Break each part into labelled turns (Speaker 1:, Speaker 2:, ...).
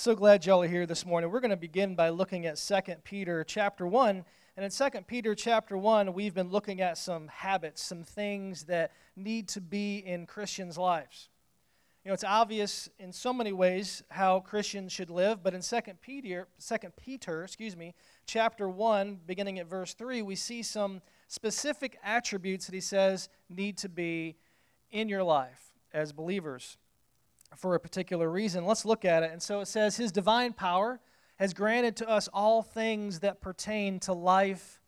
Speaker 1: So glad y'all are here this morning. We're going to begin by looking at 2 Peter chapter 1. And in 2 Peter chapter 1, we've been looking at some habits, some things that need to be in Christians' lives. You know, it's obvious in so many ways how Christians should live, but in 2 Peter, 2 Peter, excuse me, chapter 1, beginning at verse 3, we see some specific attributes that he says need to be in your life as believers for a particular reason. Let's look at it. And so it says, His divine power has granted to us all things that pertain to life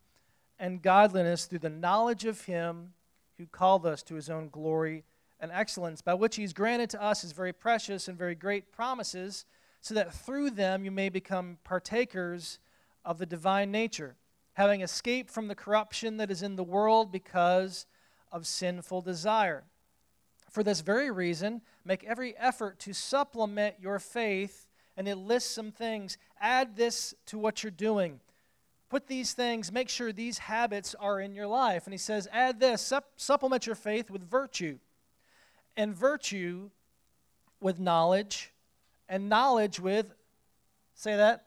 Speaker 1: and godliness through the knowledge of Him who called us to His own glory and excellence, by which He's granted to us His very precious and very great promises, so that through them you may become partakers of the divine nature, having escaped from the corruption that is in the world because of sinful desire. For this very reason, make every effort to supplement your faith, and it lists some things. Add this to what you're doing. Put these things, make sure these habits are in your life. And he says, add this, sup- supplement your faith with virtue, and virtue with knowledge, and knowledge with, say that,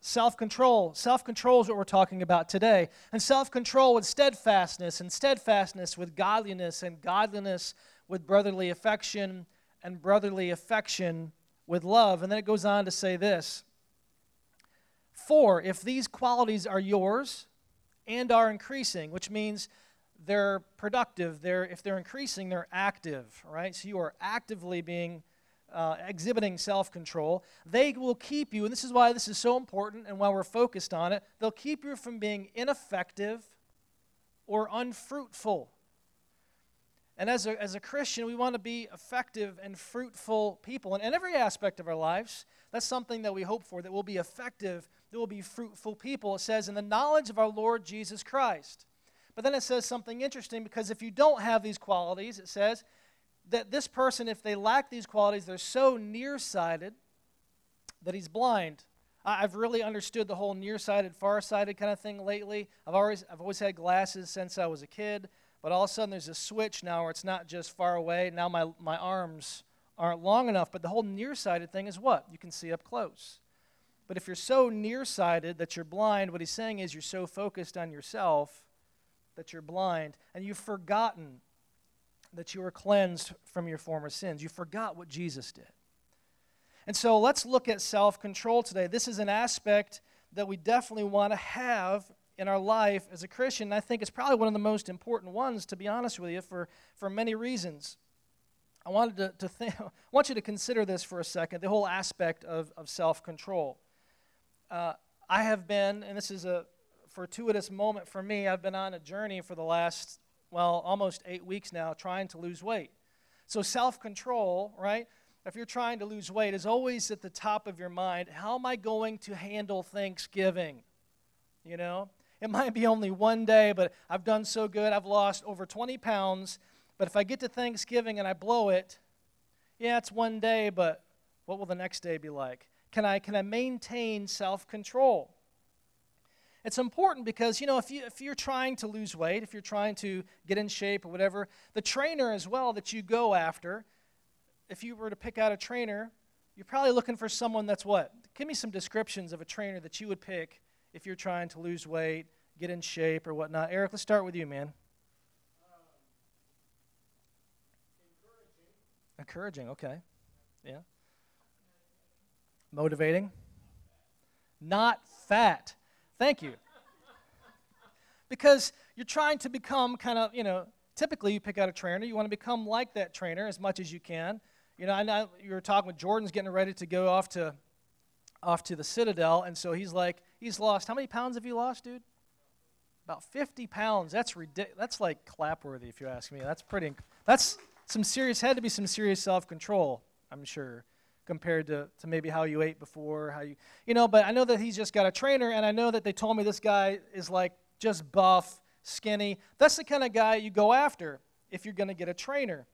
Speaker 1: self control. Self control is what we're talking about today. And self control with steadfastness, and steadfastness with godliness, and godliness with brotherly affection, and brotherly affection with love. And then it goes on to say this For if these qualities are yours and are increasing, which means they're productive, they're, if they're increasing, they're active, right? So you are actively being. Uh, exhibiting self control, they will keep you, and this is why this is so important and why we're focused on it, they'll keep you from being ineffective or unfruitful and as a, as a Christian, we want to be effective and fruitful people. And in every aspect of our lives, that's something that we hope for, that we'll be effective, that we'll be fruitful people. It says, in the knowledge of our Lord Jesus Christ. But then it says something interesting because if you don't have these qualities, it says that this person, if they lack these qualities, they're so nearsighted that he's blind. I've really understood the whole nearsighted, farsighted kind of thing lately. I've always, I've always had glasses since I was a kid. But all of a sudden, there's a switch now where it's not just far away. Now my, my arms aren't long enough. But the whole nearsighted thing is what? You can see up close. But if you're so nearsighted that you're blind, what he's saying is you're so focused on yourself that you're blind and you've forgotten that you were cleansed from your former sins. You forgot what Jesus did. And so let's look at self control today. This is an aspect that we definitely want to have in our life as a Christian. I think it's probably one of the most important ones, to be honest with you, for, for many reasons. I wanted to, to think, I want you to consider this for a second the whole aspect of, of self control. Uh, I have been, and this is a fortuitous moment for me, I've been on a journey for the last, well, almost eight weeks now, trying to lose weight. So, self control, right? If you're trying to lose weight, is always at the top of your mind. How am I going to handle Thanksgiving? You know? It might be only one day, but I've done so good. I've lost over 20 pounds. But if I get to Thanksgiving and I blow it, yeah, it's one day, but what will the next day be like? Can I, can I maintain self control? It's important because, you know, if, you, if you're trying to lose weight, if you're trying to get in shape or whatever, the trainer as well that you go after, if you were to pick out a trainer, you're probably looking for someone that's what? Give me some descriptions of a trainer that you would pick if you're trying to lose weight, get in shape, or whatnot. Eric, let's start with you, man. encouraging. encouraging, okay. Yeah. Motivating. Not fat. Thank you. because you're trying to become kind of, you know, typically you pick out a trainer, you want to become like that trainer as much as you can. You know, I know you were talking with Jordan's getting ready to go off to off to the Citadel, and so he's like, he's lost. How many pounds have you lost, dude? About 50 pounds. That's ridiculous. That's like clapworthy, if you ask me. That's pretty. That's some serious. Had to be some serious self-control, I'm sure, compared to, to maybe how you ate before, how you, you know. But I know that he's just got a trainer, and I know that they told me this guy is like just buff, skinny. That's the kind of guy you go after if you're going to get a trainer.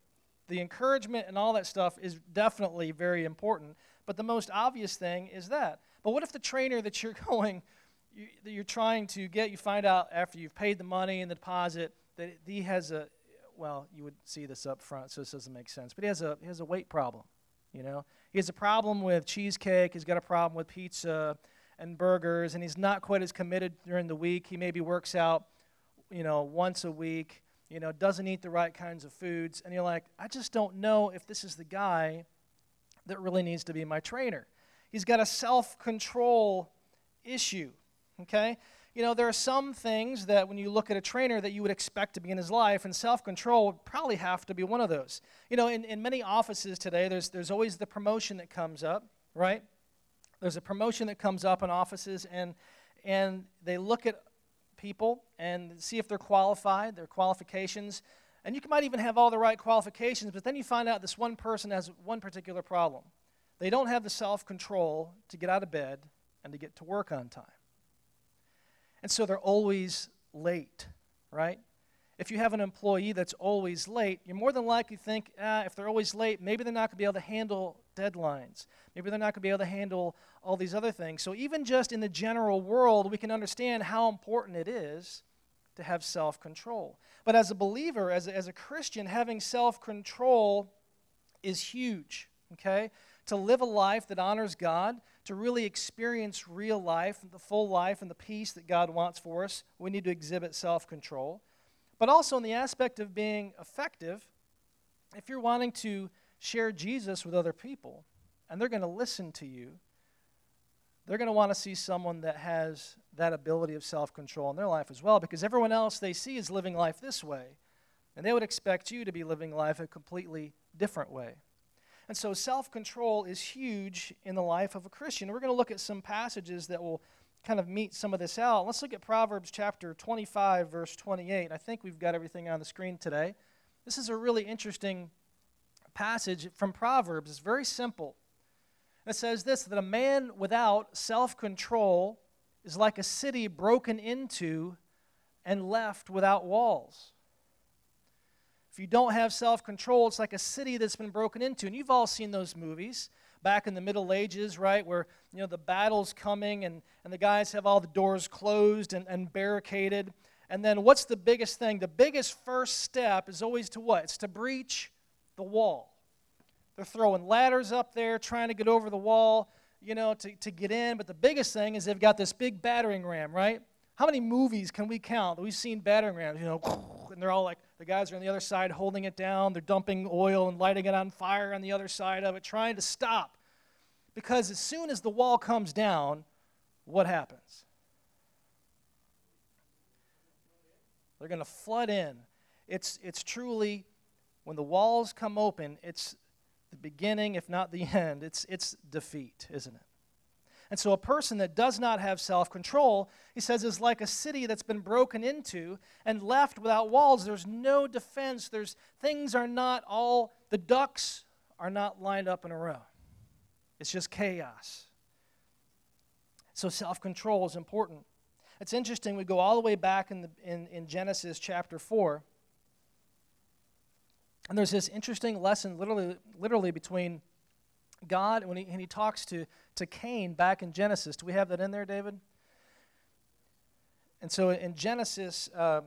Speaker 1: The encouragement and all that stuff is definitely very important. But the most obvious thing is that. But what if the trainer that you're going, you, that you're trying to get, you find out after you've paid the money and the deposit that he has a, well, you would see this up front, so this doesn't make sense. But he has a he has a weight problem. You know, He has a problem with cheesecake, he's got a problem with pizza and burgers, and he's not quite as committed during the week. He maybe works out, you know, once a week, you know, doesn't eat the right kinds of foods, and you're like, I just don't know if this is the guy that really needs to be my trainer. He's got a self control issue, okay? You know, there are some things that when you look at a trainer that you would expect to be in his life, and self control would probably have to be one of those. You know, in, in many offices today, there's, there's always the promotion that comes up, right? There's a promotion that comes up in offices, and, and they look at people and see if they're qualified, their qualifications. And you might even have all the right qualifications, but then you find out this one person has one particular problem. They don't have the self control to get out of bed and to get to work on time. And so they're always late, right? If you have an employee that's always late, you're more than likely to think, ah, if they're always late, maybe they're not going to be able to handle deadlines. Maybe they're not going to be able to handle all these other things. So, even just in the general world, we can understand how important it is to have self control. But as a believer, as a, as a Christian, having self control is huge, okay? To live a life that honors God, to really experience real life, the full life, and the peace that God wants for us, we need to exhibit self control. But also, in the aspect of being effective, if you're wanting to share Jesus with other people and they're going to listen to you, they're going to want to see someone that has that ability of self control in their life as well because everyone else they see is living life this way. And they would expect you to be living life a completely different way. And so self control is huge in the life of a Christian. We're going to look at some passages that will kind of meet some of this out. Let's look at Proverbs chapter 25, verse 28. I think we've got everything on the screen today. This is a really interesting passage from Proverbs. It's very simple. It says this that a man without self control is like a city broken into and left without walls. You don't have self control, it's like a city that's been broken into. And you've all seen those movies back in the Middle Ages, right? Where, you know, the battle's coming and, and the guys have all the doors closed and, and barricaded. And then what's the biggest thing? The biggest first step is always to what? It's to breach the wall. They're throwing ladders up there, trying to get over the wall, you know, to, to get in. But the biggest thing is they've got this big battering ram, right? How many movies can we count that we've seen battering rams, you know, and they're all like, the guys are on the other side holding it down. They're dumping oil and lighting it on fire on the other side of it, trying to stop. Because as soon as the wall comes down, what happens? They're going to flood in. It's, it's truly, when the walls come open, it's the beginning, if not the end. It's, it's defeat, isn't it? And so, a person that does not have self control, he says, is like a city that's been broken into and left without walls. There's no defense. There's things are not all, the ducks are not lined up in a row. It's just chaos. So, self control is important. It's interesting, we go all the way back in, the, in, in Genesis chapter 4. And there's this interesting lesson, literally, literally between God when he, and he talks to to Cain back in Genesis. Do we have that in there, David? And so in Genesis uh,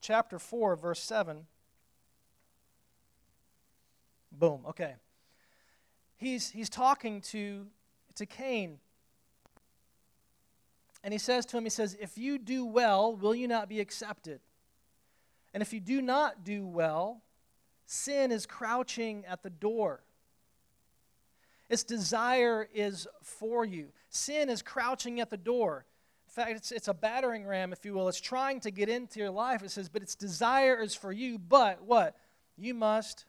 Speaker 1: chapter 4, verse 7, boom, okay. He's, he's talking to, to Cain. And he says to him, He says, If you do well, will you not be accepted? And if you do not do well, sin is crouching at the door. Its desire is for you. Sin is crouching at the door. In fact, it's, it's a battering ram, if you will. It's trying to get into your life. It says, but its desire is for you. But what? You must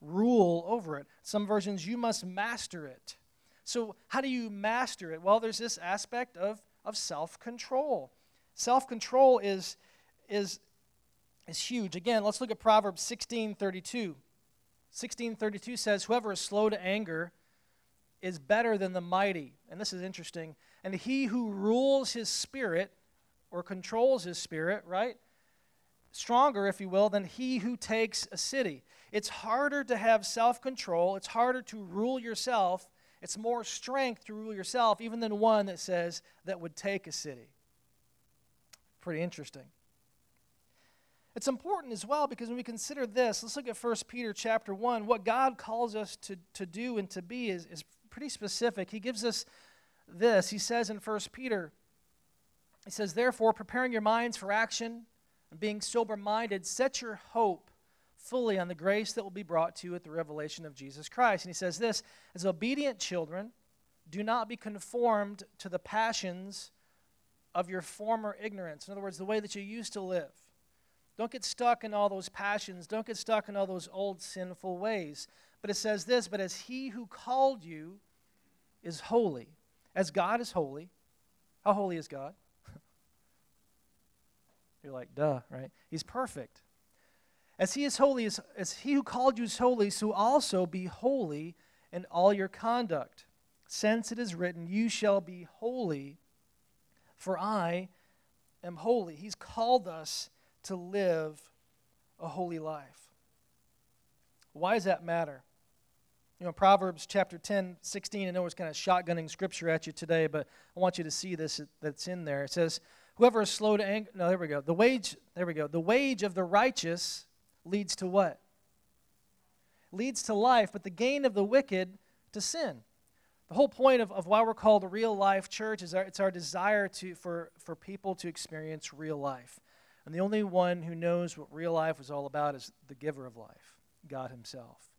Speaker 1: rule over it. Some versions, you must master it. So, how do you master it? Well, there's this aspect of, of self control. Self control is, is, is huge. Again, let's look at Proverbs 16 32. 1632 says, Whoever is slow to anger is better than the mighty. And this is interesting. And he who rules his spirit or controls his spirit, right? Stronger, if you will, than he who takes a city. It's harder to have self control, it's harder to rule yourself. It's more strength to rule yourself, even than one that says that would take a city. Pretty interesting. It's important as well because when we consider this, let's look at 1 Peter chapter 1. What God calls us to, to do and to be is, is pretty specific. He gives us this. He says in 1 Peter, he says, Therefore, preparing your minds for action and being sober minded, set your hope fully on the grace that will be brought to you at the revelation of Jesus Christ. And he says this As obedient children, do not be conformed to the passions of your former ignorance. In other words, the way that you used to live. Don't get stuck in all those passions. Don't get stuck in all those old sinful ways. But it says this But as he who called you is holy, as God is holy, how holy is God? You're like, duh, right? He's perfect. As he is holy, as, as he who called you is holy, so also be holy in all your conduct. Since it is written, You shall be holy, for I am holy. He's called us to live a holy life. Why does that matter? You know, Proverbs chapter 10, 16, I know it's kind of shotgunning scripture at you today, but I want you to see this that's in there. It says, Whoever is slow to anger, no, there we go. The wage, there we go. The wage of the righteous leads to what? Leads to life, but the gain of the wicked to sin. The whole point of, of why we're called a real life church is our, it's our desire to, for, for people to experience real life. And the only one who knows what real life is all about is the giver of life, God Himself.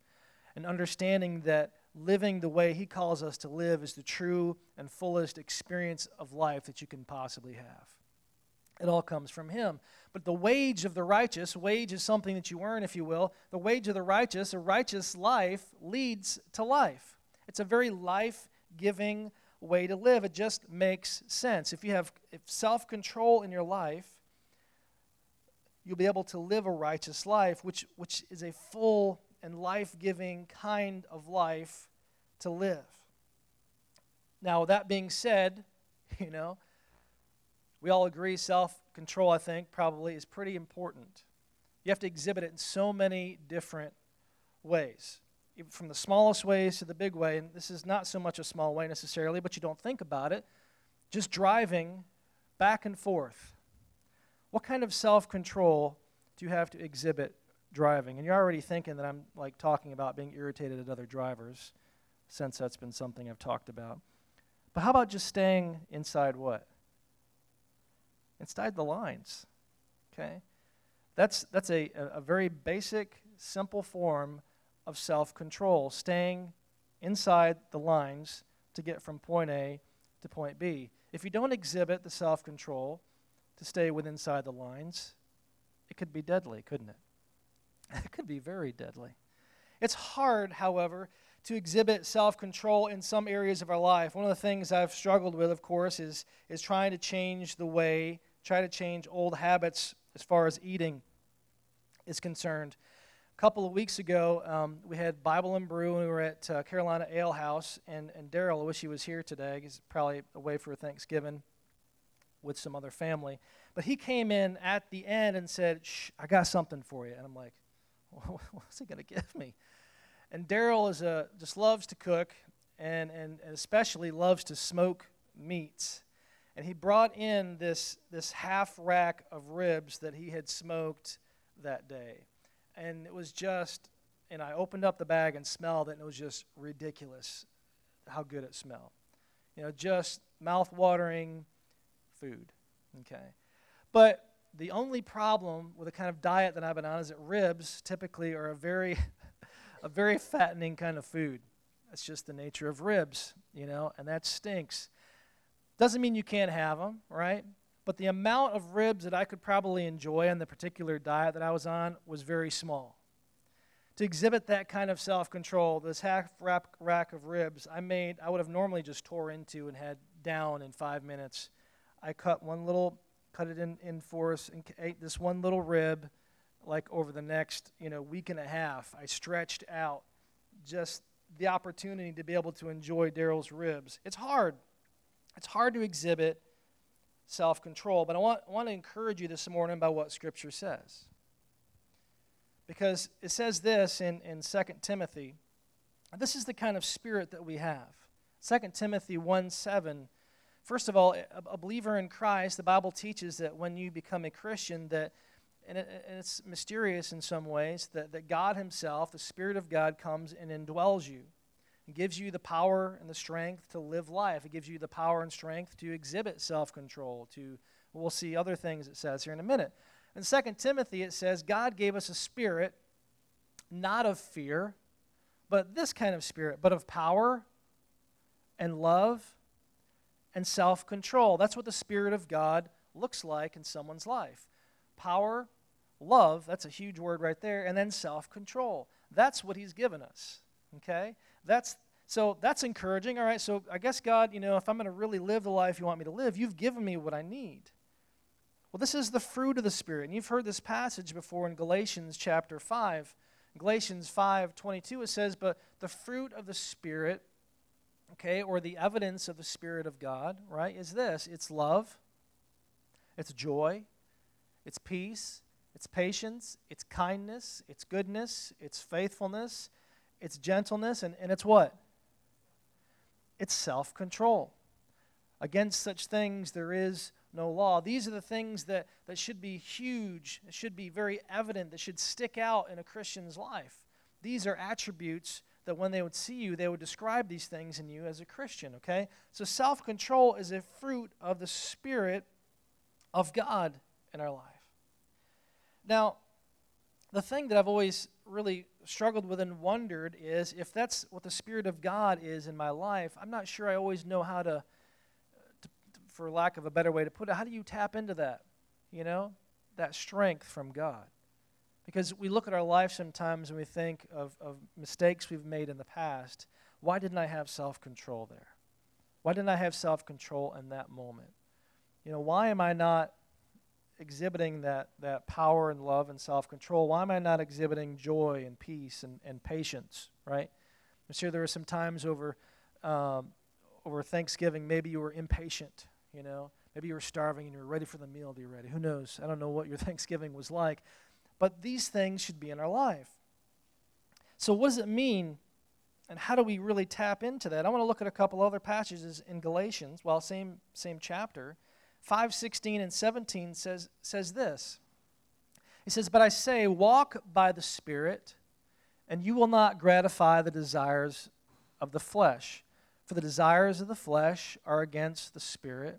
Speaker 1: And understanding that living the way He calls us to live is the true and fullest experience of life that you can possibly have. It all comes from Him. But the wage of the righteous, wage is something that you earn, if you will. The wage of the righteous, a righteous life, leads to life. It's a very life giving way to live. It just makes sense. If you have self control in your life, you'll be able to live a righteous life, which, which is a full and life giving kind of life to live. Now, that being said, you know, we all agree self control, I think, probably is pretty important. You have to exhibit it in so many different ways, from the smallest ways to the big way. And this is not so much a small way necessarily, but you don't think about it. Just driving back and forth. What kind of self control do you have to exhibit driving? And you're already thinking that I'm like talking about being irritated at other drivers, since that's been something I've talked about. But how about just staying inside what? inside the lines. Okay? That's, that's a, a very basic, simple form of self control, staying inside the lines to get from point A to point B. If you don't exhibit the self control to stay within inside the lines, it could be deadly, couldn't it? It could be very deadly. It's hard, however, to exhibit self control in some areas of our life. One of the things I've struggled with, of course, is, is trying to change the way try to change old habits as far as eating is concerned. A couple of weeks ago, um, we had Bible and Brew, and we were at uh, Carolina Ale House. And, and Daryl, I wish he was here today. He's probably away for Thanksgiving with some other family. But he came in at the end and said, Shh, I got something for you. And I'm like, what's he going to give me? And Daryl is a, just loves to cook and, and, and especially loves to smoke meats. And he brought in this, this half rack of ribs that he had smoked that day. And it was just, and I opened up the bag and smelled it, and it was just ridiculous how good it smelled. You know, just mouth-watering food. Okay. But the only problem with the kind of diet that I've been on is that ribs typically are a very, a very fattening kind of food. That's just the nature of ribs, you know, and that stinks. Doesn't mean you can't have them, right? But the amount of ribs that I could probably enjoy on the particular diet that I was on was very small. To exhibit that kind of self control, this half rack of ribs, I made, I would have normally just tore into and had down in five minutes. I cut one little, cut it in, in fours and ate this one little rib like over the next, you know, week and a half. I stretched out just the opportunity to be able to enjoy Daryl's ribs. It's hard it's hard to exhibit self control, but I want, I want to encourage you this morning by what Scripture says. Because it says this in, in 2 Timothy. This is the kind of spirit that we have. 2 Timothy 1 7. First of all, a, believer in Christ, the Bible teaches that when you become a Christian, that and, it, and it's mysterious in some ways that, that God Himself, the Spirit of God, comes and indwells you. It gives you the power and the strength to live life. It gives you the power and strength to exhibit self control. To we'll see other things it says here in a minute. In 2 Timothy, it says, God gave us a spirit not of fear, but this kind of spirit, but of power and love and self control. That's what the Spirit of God looks like in someone's life power, love, that's a huge word right there, and then self control. That's what He's given us. Okay? That's so that's encouraging. All right, so I guess God, you know, if I'm going to really live the life you want me to live, you've given me what I need. Well, this is the fruit of the Spirit. And you've heard this passage before in Galatians chapter 5. Galatians 5 22, it says, But the fruit of the Spirit, okay, or the evidence of the Spirit of God, right, is this it's love, it's joy, it's peace, it's patience, it's kindness, it's goodness, it's faithfulness, it's gentleness, and, and it's what? It's self control. Against such things there is no law. These are the things that, that should be huge, should be very evident, that should stick out in a Christian's life. These are attributes that when they would see you, they would describe these things in you as a Christian, okay? So self control is a fruit of the Spirit of God in our life. Now, the thing that I've always really struggled with and wondered is if that's what the Spirit of God is in my life, I'm not sure I always know how to, to, for lack of a better way to put it, how do you tap into that? You know, that strength from God. Because we look at our life sometimes and we think of, of mistakes we've made in the past. Why didn't I have self control there? Why didn't I have self control in that moment? You know, why am I not exhibiting that, that power and love and self control? Why am I not exhibiting joy and peace and, and patience, right? I'm sure there were some times over, um, over Thanksgiving, maybe you were impatient, you know? Maybe you were starving and you were ready for the meal to be ready. Who knows? I don't know what your Thanksgiving was like. But these things should be in our life. So, what does it mean and how do we really tap into that? I want to look at a couple other passages in Galatians, well, same, same chapter. 5:16 and 17 says, says this. He says, But I say, walk by the Spirit, and you will not gratify the desires of the flesh. For the desires of the flesh are against the Spirit,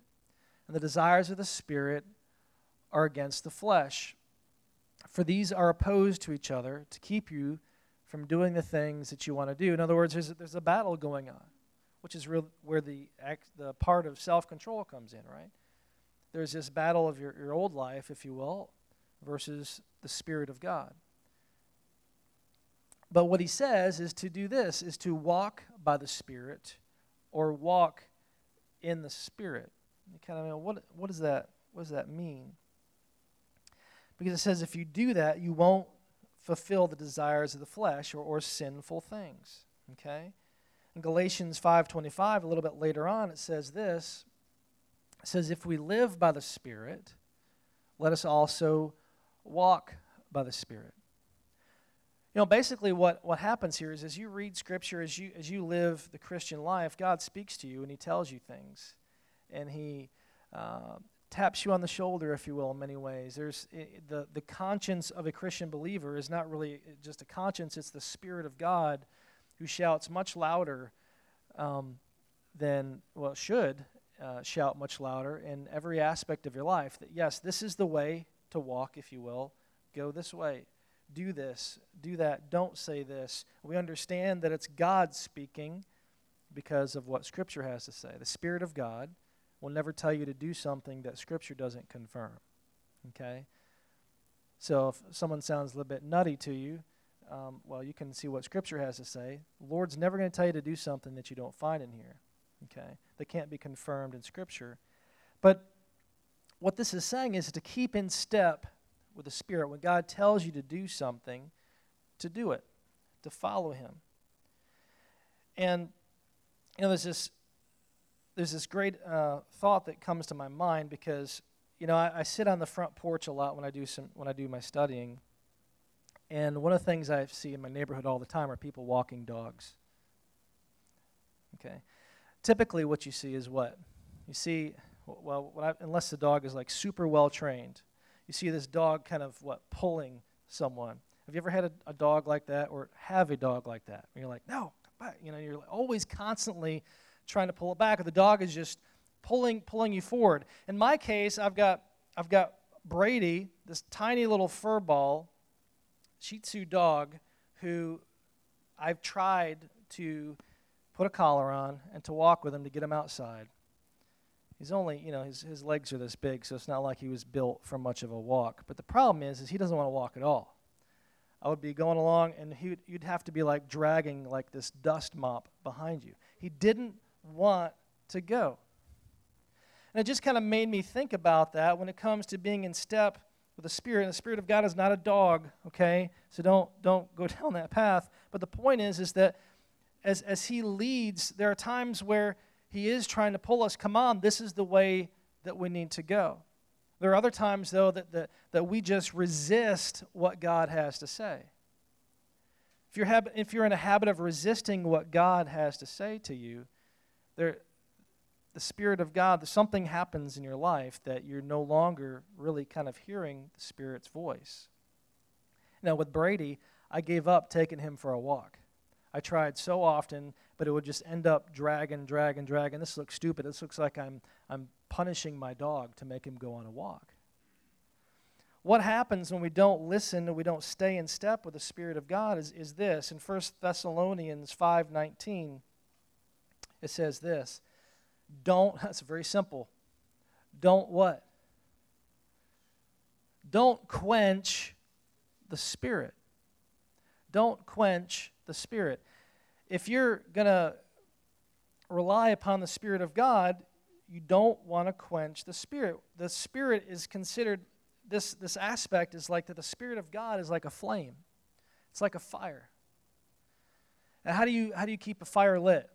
Speaker 1: and the desires of the Spirit are against the flesh. For these are opposed to each other to keep you from doing the things that you want to do. In other words, there's, there's a battle going on, which is real, where the, act, the part of self control comes in, right? there's this battle of your, your old life, if you will, versus the Spirit of God. But what he says is to do this, is to walk by the Spirit or walk in the Spirit. You kind of know, what, what, does that, what does that mean? Because it says if you do that, you won't fulfill the desires of the flesh or, or sinful things. Okay? In Galatians 5.25, a little bit later on, it says this, it says, If we live by the Spirit, let us also walk by the Spirit. You know, basically what, what happens here is as you read Scripture, as you, as you live the Christian life, God speaks to you and He tells you things. And He uh, taps you on the shoulder, if you will, in many ways. There's the, the conscience of a Christian believer is not really just a conscience, it's the Spirit of God who shouts much louder um, than, well, should, uh, shout much louder in every aspect of your life that, yes, this is the way to walk, if you will. Go this way. Do this. Do that. Don't say this. We understand that it's God speaking because of what Scripture has to say. The Spirit of God will never tell you to do something that Scripture doesn't confirm. Okay? So if someone sounds a little bit nutty to you, um, well, you can see what Scripture has to say. The Lord's never going to tell you to do something that you don't find in here okay, that can't be confirmed in Scripture. But what this is saying is to keep in step with the Spirit. When God tells you to do something, to do it, to follow Him. And, you know, there's this, there's this great uh, thought that comes to my mind because, you know, I, I sit on the front porch a lot when I do some when I do my studying. And one of the things I see in my neighborhood all the time are people walking dogs. Okay typically what you see is what? You see, well, I, unless the dog is like super well trained, you see this dog kind of what pulling someone. Have you ever had a, a dog like that or have a dog like that? And you're like, no. You know, you're always constantly trying to pull it back, or the dog is just pulling pulling you forward. In my case, I've got I've got Brady, this tiny little fur ball, Shih Tzu dog, who I've tried to put a collar on and to walk with him to get him outside. He's only, you know, his, his legs are this big, so it's not like he was built for much of a walk. But the problem is, is he doesn't want to walk at all. I would be going along, and he would, you'd have to be like dragging like this dust mop behind you. He didn't want to go. And it just kind of made me think about that when it comes to being in step with the Spirit. And the Spirit of God is not a dog, okay? So don't don't go down that path. But the point is, is that as as He leads, there are times where He is trying to pull us. Come on, this is the way that we need to go. There are other times, though, that, that, that we just resist what God has to say. If you're, hab- if you're in a habit of resisting what God has to say to you, there, the Spirit of God, something happens in your life that you're no longer really kind of hearing the Spirit's voice. Now, with Brady, I gave up taking him for a walk. I tried so often, but it would just end up dragging, dragging, dragging. This looks stupid. This looks like I'm, I'm punishing my dog to make him go on a walk. What happens when we don't listen and we don't stay in step with the Spirit of God is, is this. In 1 Thessalonians 5.19, it says this. Don't, that's very simple. Don't what? Don't quench the Spirit. Don't quench the Spirit. If you're going to rely upon the Spirit of God, you don't want to quench the Spirit. The Spirit is considered, this, this aspect is like that the Spirit of God is like a flame, it's like a fire. And how do you, how do you keep a fire lit?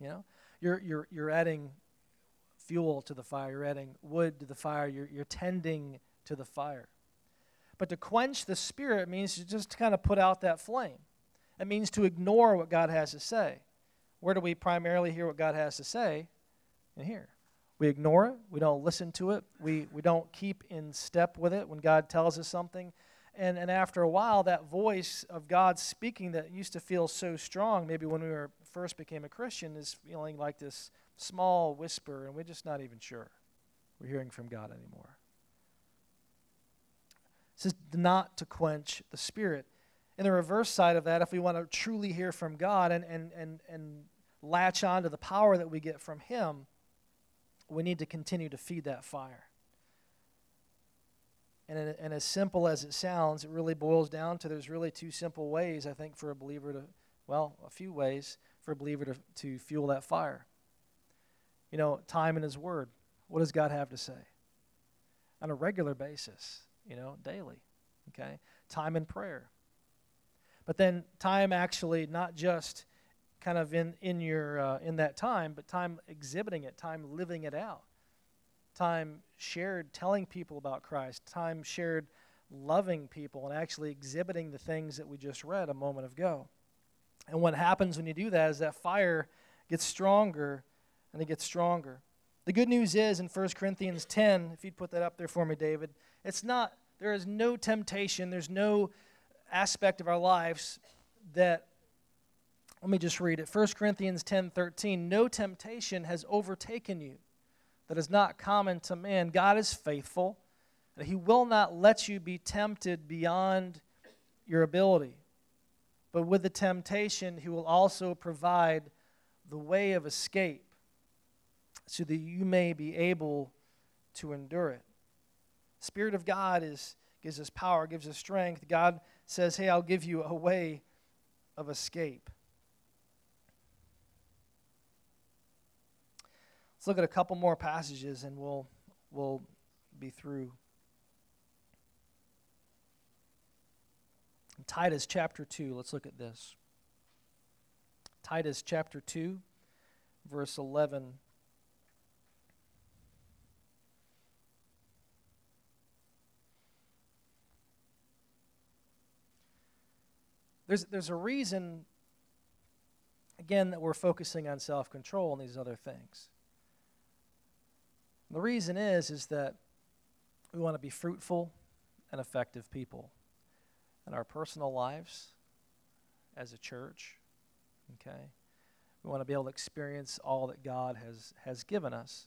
Speaker 1: You know, you're, you're, you're adding fuel to the fire, you're adding wood to the fire, you're, you're tending to the fire. But to quench the spirit means to just kind of put out that flame. It means to ignore what God has to say. Where do we primarily hear what God has to say? In here. We ignore it. We don't listen to it. We, we don't keep in step with it when God tells us something. And, and after a while, that voice of God speaking that used to feel so strong, maybe when we were first became a Christian, is feeling like this small whisper, and we're just not even sure we're hearing from God anymore. It says not to quench the spirit. And the reverse side of that, if we want to truly hear from God and, and, and, and latch on to the power that we get from Him, we need to continue to feed that fire. And, and as simple as it sounds, it really boils down to there's really two simple ways, I think, for a believer to, well, a few ways for a believer to, to fuel that fire. You know, time in His Word. What does God have to say? On a regular basis you know, daily. Okay? Time in prayer. But then time actually not just kind of in, in your uh, in that time, but time exhibiting it, time living it out. Time shared telling people about Christ, time shared loving people and actually exhibiting the things that we just read a moment ago. And what happens when you do that is that fire gets stronger and it gets stronger. The good news is in 1 Corinthians 10, if you'd put that up there for me, David, it's not, there is no temptation, there's no aspect of our lives that, let me just read it. 1 Corinthians 10 13, no temptation has overtaken you that is not common to man. God is faithful, and He will not let you be tempted beyond your ability. But with the temptation, He will also provide the way of escape so that you may be able to endure it. Spirit of God is, gives us power, gives us strength. God says, Hey, I'll give you a way of escape. Let's look at a couple more passages and we'll, we'll be through. Titus chapter 2, let's look at this. Titus chapter 2, verse 11 There's, there's a reason, again, that we're focusing on self control and these other things. The reason is is that we want to be fruitful and effective people in our personal lives as a church. Okay? We want to be able to experience all that God has, has given us.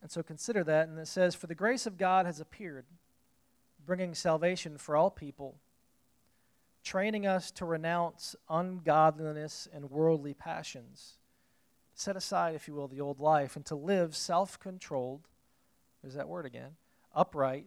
Speaker 1: And so consider that. And it says, For the grace of God has appeared, bringing salvation for all people, training us to renounce ungodliness and worldly passions, set aside, if you will, the old life, and to live self controlled, there's that word again, upright,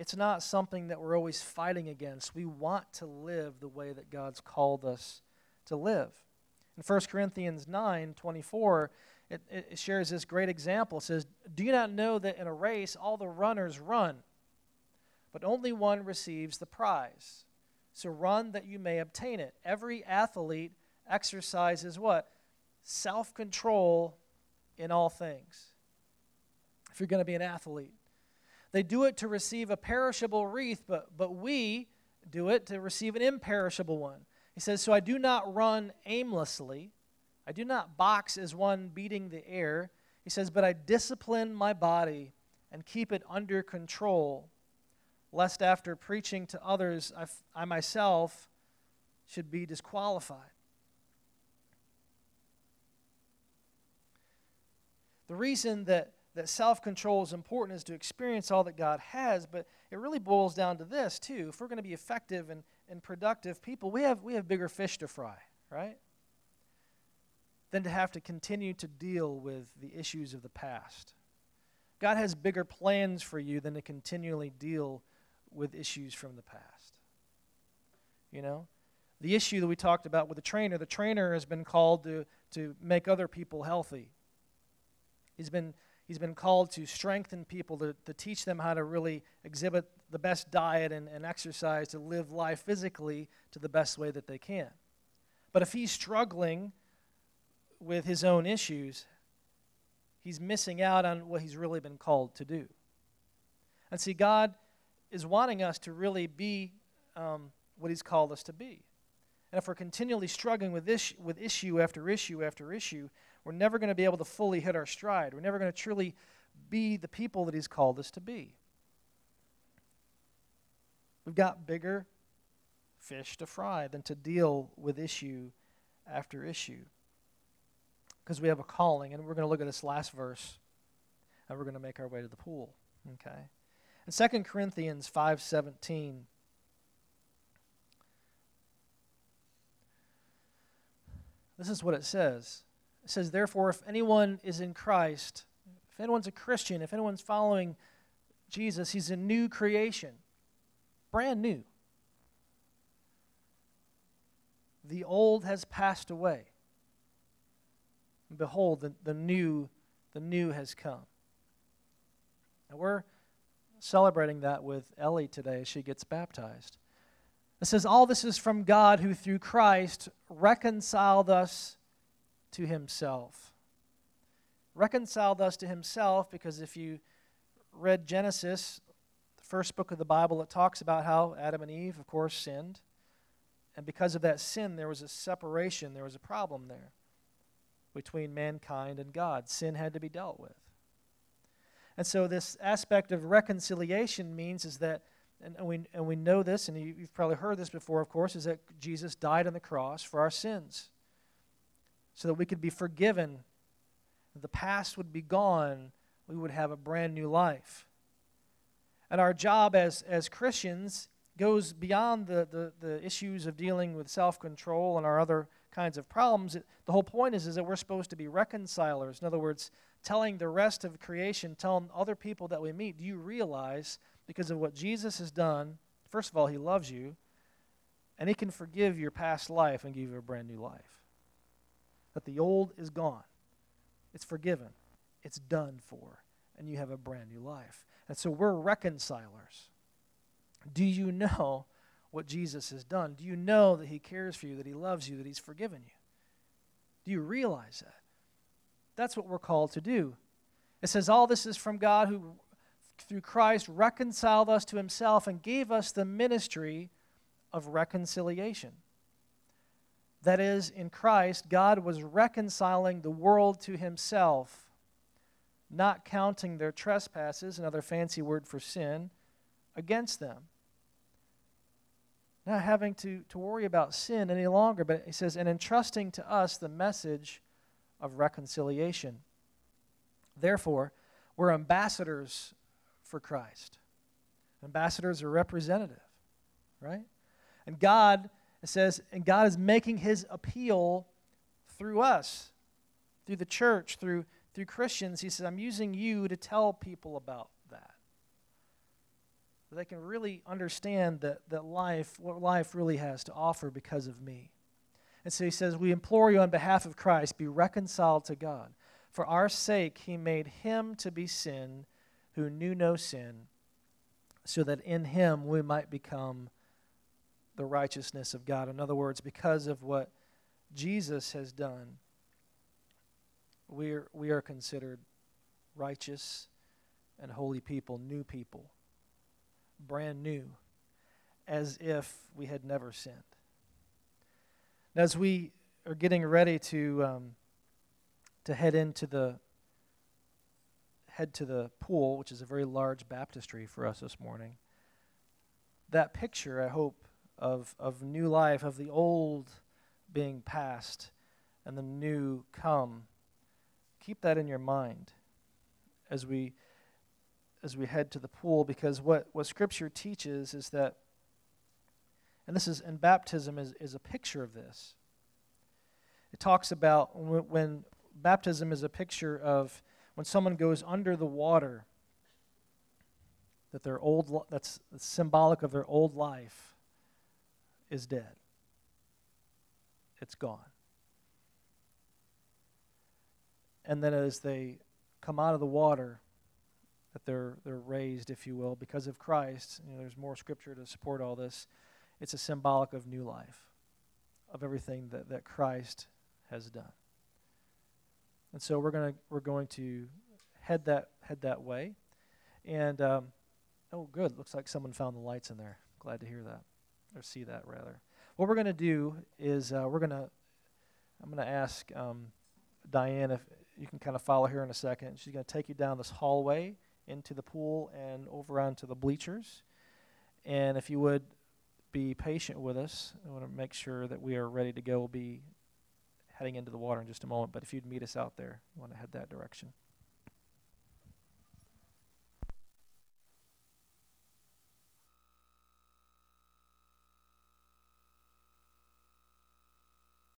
Speaker 1: It's not something that we're always fighting against. We want to live the way that God's called us to live. In 1 Corinthians 9 24, it, it shares this great example. It says, Do you not know that in a race all the runners run, but only one receives the prize? So run that you may obtain it. Every athlete exercises what? Self control in all things. If you're going to be an athlete, they do it to receive a perishable wreath, but, but we do it to receive an imperishable one. He says, So I do not run aimlessly. I do not box as one beating the air. He says, But I discipline my body and keep it under control, lest after preaching to others, I, I myself should be disqualified. The reason that that self control is important is to experience all that God has, but it really boils down to this, too. If we're going to be effective and, and productive people, we have, we have bigger fish to fry, right? Than to have to continue to deal with the issues of the past. God has bigger plans for you than to continually deal with issues from the past. You know? The issue that we talked about with the trainer, the trainer has been called to, to make other people healthy. He's been He's been called to strengthen people, to, to teach them how to really exhibit the best diet and, and exercise, to live life physically to the best way that they can. But if he's struggling with his own issues, he's missing out on what he's really been called to do. And see, God is wanting us to really be um, what he's called us to be. And if we're continually struggling with, this, with issue after issue after issue, we're never going to be able to fully hit our stride. We're never going to truly be the people that He's called us to be. We've got bigger fish to fry than to deal with issue after issue. Because we have a calling, and we're going to look at this last verse, and we're going to make our way to the pool. Okay? In 2 Corinthians 5.17, this is what it says. It says, Therefore, if anyone is in Christ, if anyone's a Christian, if anyone's following Jesus, he's a new creation, brand new. The old has passed away. And behold, the, the new, the new has come. And we're celebrating that with Ellie today as she gets baptized. It says, All this is from God who through Christ reconciled us to himself. Reconciled us to himself because if you read Genesis, the first book of the Bible, it talks about how Adam and Eve, of course, sinned. And because of that sin, there was a separation, there was a problem there between mankind and God. Sin had to be dealt with. And so, this aspect of reconciliation means is that, and we, and we know this, and you've probably heard this before, of course, is that Jesus died on the cross for our sins so that we could be forgiven. The past would be gone. We would have a brand new life. And our job as, as Christians goes beyond the, the, the issues of dealing with self control and our other kinds of problems. The whole point is, is that we're supposed to be reconcilers. In other words, telling the rest of creation, telling other people that we meet, do you realize because of what Jesus has done, first of all, he loves you, and he can forgive your past life and give you a brand new life that the old is gone, it's forgiven, it's done for, and you have a brand new life. And so we're reconcilers. Do you know what Jesus has done? Do you know that He cares for you, that He loves you, that He's forgiven you? Do you realize that? That's what we're called to do. It says, All this is from God who, through Christ, reconciled us to Himself and gave us the ministry of reconciliation. That is, in Christ, God was reconciling the world to Himself, not counting their trespasses, another fancy word for sin, against them. Not having to, to worry about sin any longer, but He says, and entrusting to us the message of reconciliation. Therefore, we're ambassadors for Christ. Ambassadors are representative, right? And God it says, and God is making his appeal through us, through the church, through, through Christians. He says, I'm using you to tell people about that. So they can really understand that, that life, what life really has to offer because of me. And so he says, We implore you on behalf of Christ, be reconciled to God. For our sake, he made him to be sin who knew no sin, so that in him we might become the righteousness of God. In other words, because of what Jesus has done, we are, we are considered righteous and holy people, new people, brand new, as if we had never sinned. As we are getting ready to um, to head into the head to the pool, which is a very large baptistry for us this morning, that picture, I hope, of, of new life, of the old being past and the new come. Keep that in your mind as we as we head to the pool because what, what scripture teaches is that and this is and baptism is, is a picture of this it talks about when, when baptism is a picture of when someone goes under the water that their old that's symbolic of their old life is dead. It's gone. And then as they come out of the water, that they're, they're raised, if you will, because of Christ. You know, there's more scripture to support all this. It's a symbolic of new life, of everything that, that Christ has done. And so we're gonna we're going to head that head that way. And um, oh, good. Looks like someone found the lights in there. Glad to hear that or see that rather. What we're going to do is uh, we're going to, I'm going to ask um, Diane if you can kind of follow her in a second. She's going to take you down this hallway into the pool and over onto the bleachers. And if you would be patient with us, I want to make sure that we are ready to go. We'll be heading into the water in just a moment, but if you'd meet us out there, you want to head that direction.